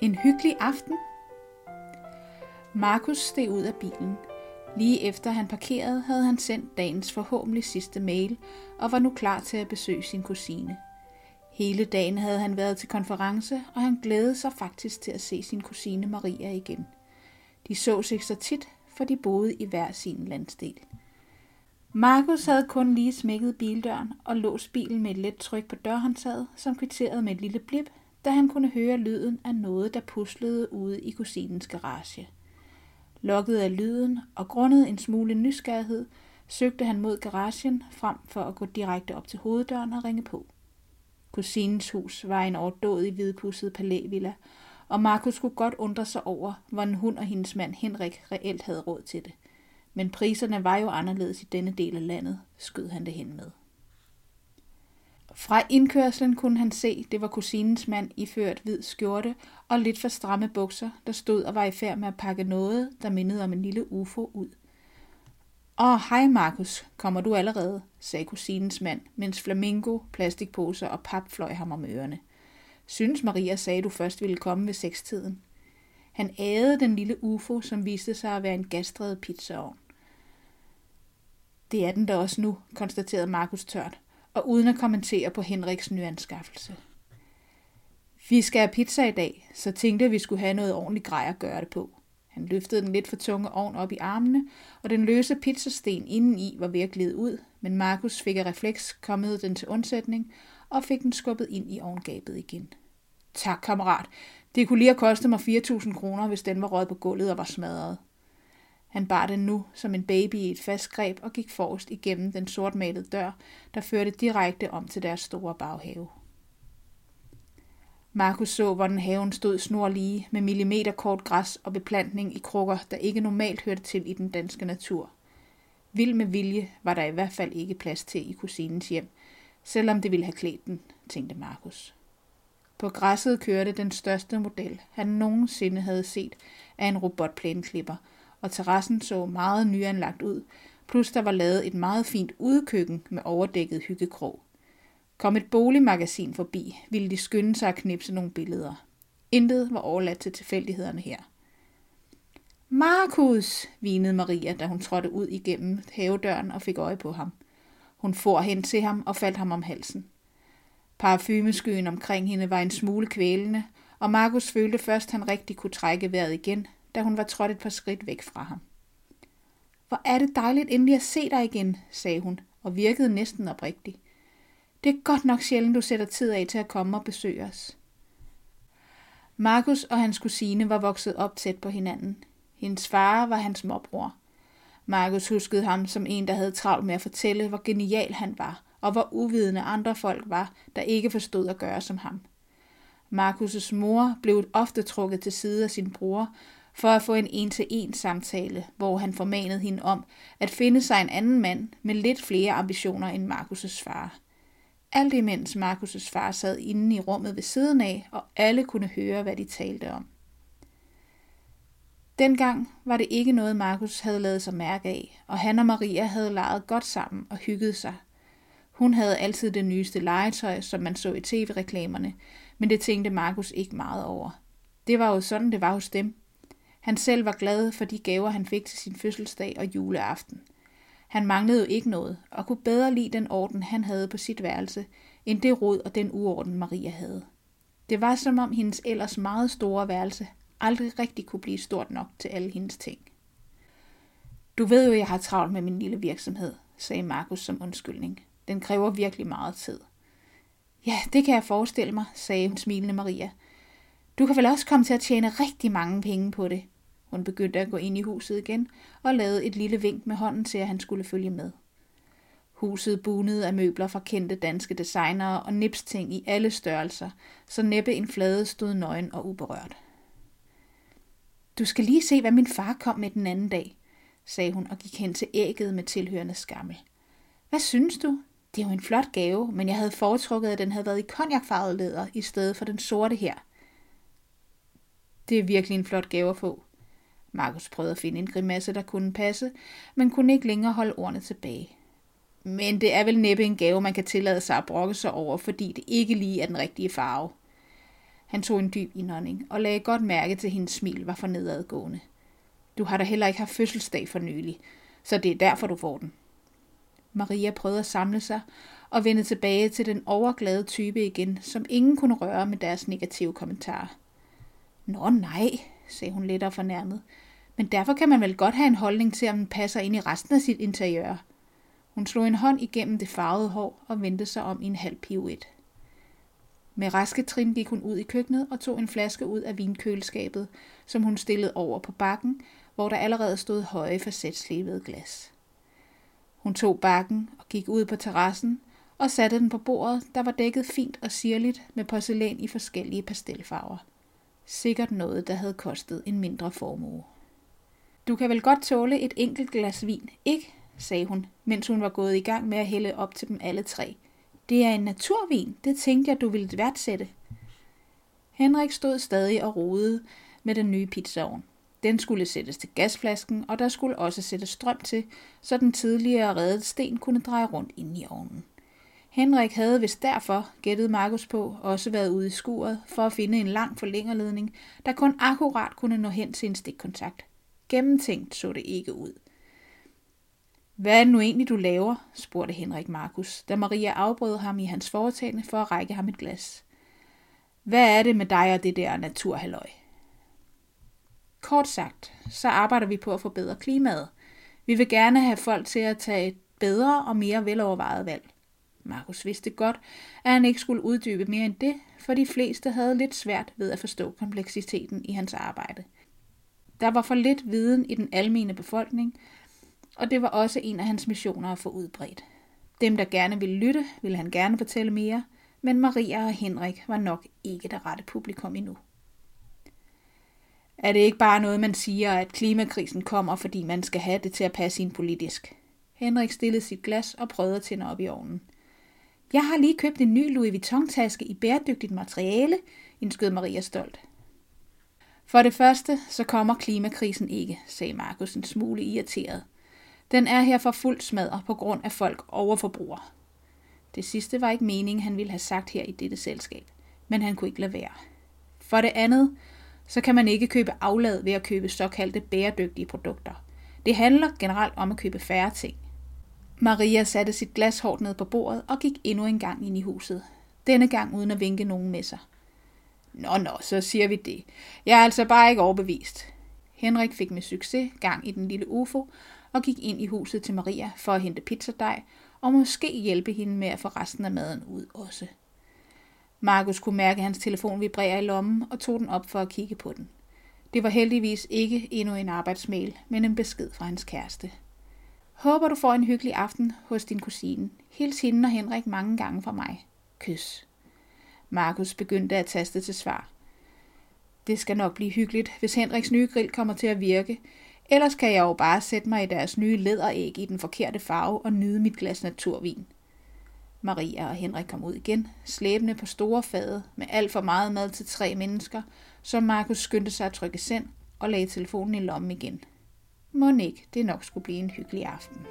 En hyggelig aften. Markus steg ud af bilen. Lige efter han parkerede, havde han sendt dagens forhåbentlig sidste mail og var nu klar til at besøge sin kusine. Hele dagen havde han været til konference, og han glædede sig faktisk til at se sin kusine Maria igen. De så sig så tit, for de boede i hver sin landsdel. Markus havde kun lige smækket bildøren og låst bilen med et let tryk på dørhåndtaget, som kvitterede med et lille blip, da han kunne høre lyden af noget, der puslede ude i kusinens garage. Lokket af lyden og grundet en smule nysgerrighed, søgte han mod garagen frem for at gå direkte op til hoveddøren og ringe på. Kusinens hus var en overdådig hvidpusset palævilla, og Markus skulle godt undre sig over, hvordan hun og hendes mand Henrik reelt havde råd til det. Men priserne var jo anderledes i denne del af landet, skød han det hen med. Fra indkørslen kunne han se, det var kusinens mand iført hvid skjorte og lidt for stramme bukser, der stod og var i færd med at pakke noget, der mindede om en lille ufo ud. Åh, hej Markus, kommer du allerede, sagde kusinens mand, mens flamingo, plastikposer og pap fløj ham om ørerne. Synes Maria sagde, du først ville komme ved sekstiden. Han ædede den lille ufo, som viste sig at være en gasdrevet pizzaovn. Det er den da også nu, konstaterede Markus tørt og uden at kommentere på Henriks nyanskaffelse. Vi skal have pizza i dag, så tænkte at vi skulle have noget ordentligt grej at gøre det på. Han løftede den lidt for tunge ovn op i armene, og den løse pizzasten indeni var ved at glide ud, men Markus fik af refleks kommet den til undsætning og fik den skubbet ind i ovngabet igen. Tak, kammerat. Det kunne lige have kostet mig 4.000 kroner, hvis den var røget på gulvet og var smadret. Han bar den nu som en baby i et fast greb og gik forrest igennem den sortmalede dør, der førte direkte om til deres store baghave. Markus så, hvordan haven stod snorlige med millimeterkort græs og beplantning i krukker, der ikke normalt hørte til i den danske natur. Vild med vilje var der i hvert fald ikke plads til i kusinens hjem, selvom det ville have klædt den, tænkte Markus. På græsset kørte den største model, han nogensinde havde set af en robotplæneklipper – og terrassen så meget nyanlagt ud, plus der var lavet et meget fint udkøkken med overdækket hyggekrog. Kom et boligmagasin forbi, ville de skynde sig at knipse nogle billeder. Intet var overladt til tilfældighederne her. Markus, vinede Maria, da hun trådte ud igennem havedøren og fik øje på ham. Hun for hen til ham og faldt ham om halsen. Parfumeskyen omkring hende var en smule kvælende, og Markus følte først, at han rigtig kunne trække vejret igen, da hun var trådt et par skridt væk fra ham. Hvor er det dejligt endelig at se dig igen, sagde hun, og virkede næsten oprigtig. Det er godt nok sjældent, du sætter tid af til at komme og besøge os. Markus og hans kusine var vokset op tæt på hinanden. Hendes far var hans morbror. Markus huskede ham som en, der havde travlt med at fortælle, hvor genial han var, og hvor uvidende andre folk var, der ikke forstod at gøre som ham. Markus' mor blev ofte trukket til side af sin bror, for at få en en-til-en samtale, hvor han formanede hende om at finde sig en anden mand med lidt flere ambitioner end Markus' far. Alt imens Markus' far sad inde i rummet ved siden af, og alle kunne høre, hvad de talte om. Dengang var det ikke noget, Markus havde lavet sig mærke af, og han og Maria havde leget godt sammen og hygget sig. Hun havde altid det nyeste legetøj, som man så i tv-reklamerne, men det tænkte Markus ikke meget over. Det var jo sådan, det var hos dem. Han selv var glad for de gaver, han fik til sin fødselsdag og juleaften. Han manglede jo ikke noget, og kunne bedre lide den orden, han havde på sit værelse, end det rod og den uorden, Maria havde. Det var som om hendes ellers meget store værelse aldrig rigtig kunne blive stort nok til alle hendes ting. Du ved jo, jeg har travlt med min lille virksomhed, sagde Markus som undskyldning. Den kræver virkelig meget tid. Ja, det kan jeg forestille mig, sagde hun smilende Maria. Du kan vel også komme til at tjene rigtig mange penge på det. Hun begyndte at gå ind i huset igen og lavede et lille vink med hånden til, at han skulle følge med. Huset bunede af møbler fra kendte danske designere og nipsting i alle størrelser, så næppe en flade stod nøgen og uberørt. Du skal lige se, hvad min far kom med den anden dag, sagde hun og gik hen til ægget med tilhørende skammel. Hvad synes du? Det er jo en flot gave, men jeg havde foretrukket, at den havde været i konjakfarvet læder i stedet for den sorte her. Det er virkelig en flot gave at få, Markus prøvede at finde en grimasse, der kunne passe, men kunne ikke længere holde ordene tilbage. Men det er vel næppe en gave, man kan tillade sig at brokke sig over, fordi det ikke lige er den rigtige farve. Han tog en dyb indånding og lagde godt mærke til, at hendes smil var for nedadgående. Du har da heller ikke haft fødselsdag for nylig, så det er derfor, du får den. Maria prøvede at samle sig og vende tilbage til den overglade type igen, som ingen kunne røre med deres negative kommentarer. Nå nej, sagde hun lidt og fornærmet. Men derfor kan man vel godt have en holdning til, om den passer ind i resten af sit interiør. Hun slog en hånd igennem det farvede hår og vendte sig om i en halv pirouette. Med raske trin gik hun ud i køkkenet og tog en flaske ud af vinkøleskabet, som hun stillede over på bakken, hvor der allerede stod høje facetslevede glas. Hun tog bakken og gik ud på terrassen og satte den på bordet, der var dækket fint og sirligt med porcelæn i forskellige pastelfarver. Sikkert noget, der havde kostet en mindre formue. Du kan vel godt tåle et enkelt glas vin, ikke? sagde hun, mens hun var gået i gang med at hælde op til dem alle tre. Det er en naturvin, det tænkte jeg, du ville værdsætte. Henrik stod stadig og rodede med den nye pizzaovn. Den skulle sættes til gasflasken, og der skulle også sættes strøm til, så den tidligere reddet sten kunne dreje rundt ind i ovnen. Henrik havde vist derfor, gættede Markus på, også været ude i skuret for at finde en lang forlængerledning, der kun akkurat kunne nå hen til en stikkontakt. Gennemtænkt så det ikke ud. Hvad er det nu egentlig, du laver? spurgte Henrik Markus, da Maria afbrød ham i hans foretagende for at række ham et glas. Hvad er det med dig og det der naturhalløj? Kort sagt, så arbejder vi på at forbedre klimaet. Vi vil gerne have folk til at tage et bedre og mere velovervejet valg. Markus vidste godt, at han ikke skulle uddybe mere end det, for de fleste havde lidt svært ved at forstå kompleksiteten i hans arbejde. Der var for lidt viden i den almene befolkning, og det var også en af hans missioner at få udbredt. Dem, der gerne ville lytte, ville han gerne fortælle mere, men Maria og Henrik var nok ikke det rette publikum endnu. Er det ikke bare noget, man siger, at klimakrisen kommer, fordi man skal have det til at passe ind politisk? Henrik stillede sit glas og prøvede at tænde op i ovnen. Jeg har lige købt en ny Louis Vuitton-taske i bæredygtigt materiale, indskød Maria stolt. For det første, så kommer klimakrisen ikke, sagde Markus en smule irriteret. Den er her for fuld smadret på grund af folk overforbruger. Det sidste var ikke meningen, han ville have sagt her i dette selskab, men han kunne ikke lade være. For det andet, så kan man ikke købe aflad ved at købe såkaldte bæredygtige produkter. Det handler generelt om at købe færre ting. Maria satte sit glas hårdt ned på bordet og gik endnu en gang ind i huset. Denne gang uden at vinke nogen med sig. Nå, nå, så siger vi det. Jeg er altså bare ikke overbevist. Henrik fik med succes gang i den lille UFO og gik ind i huset til Maria for at hente pizzadej og måske hjælpe hende med at få resten af maden ud også. Markus kunne mærke hans telefon vibrere i lommen og tog den op for at kigge på den. Det var heldigvis ikke endnu en arbejdsmail, men en besked fra hans kæreste. Håber du får en hyggelig aften hos din kusine. Hils hende og Henrik mange gange fra mig. Kys. Markus begyndte at taste til svar. Det skal nok blive hyggeligt, hvis Henriks nye grill kommer til at virke. Ellers kan jeg jo bare sætte mig i deres nye læderæg i den forkerte farve og nyde mit glas naturvin. Maria og Henrik kom ud igen, slæbende på store fade med alt for meget mad til tre mennesker, så Markus skyndte sig at trykke send og lagde telefonen i lommen igen. Må ikke, det nok skulle blive en hyggelig aften.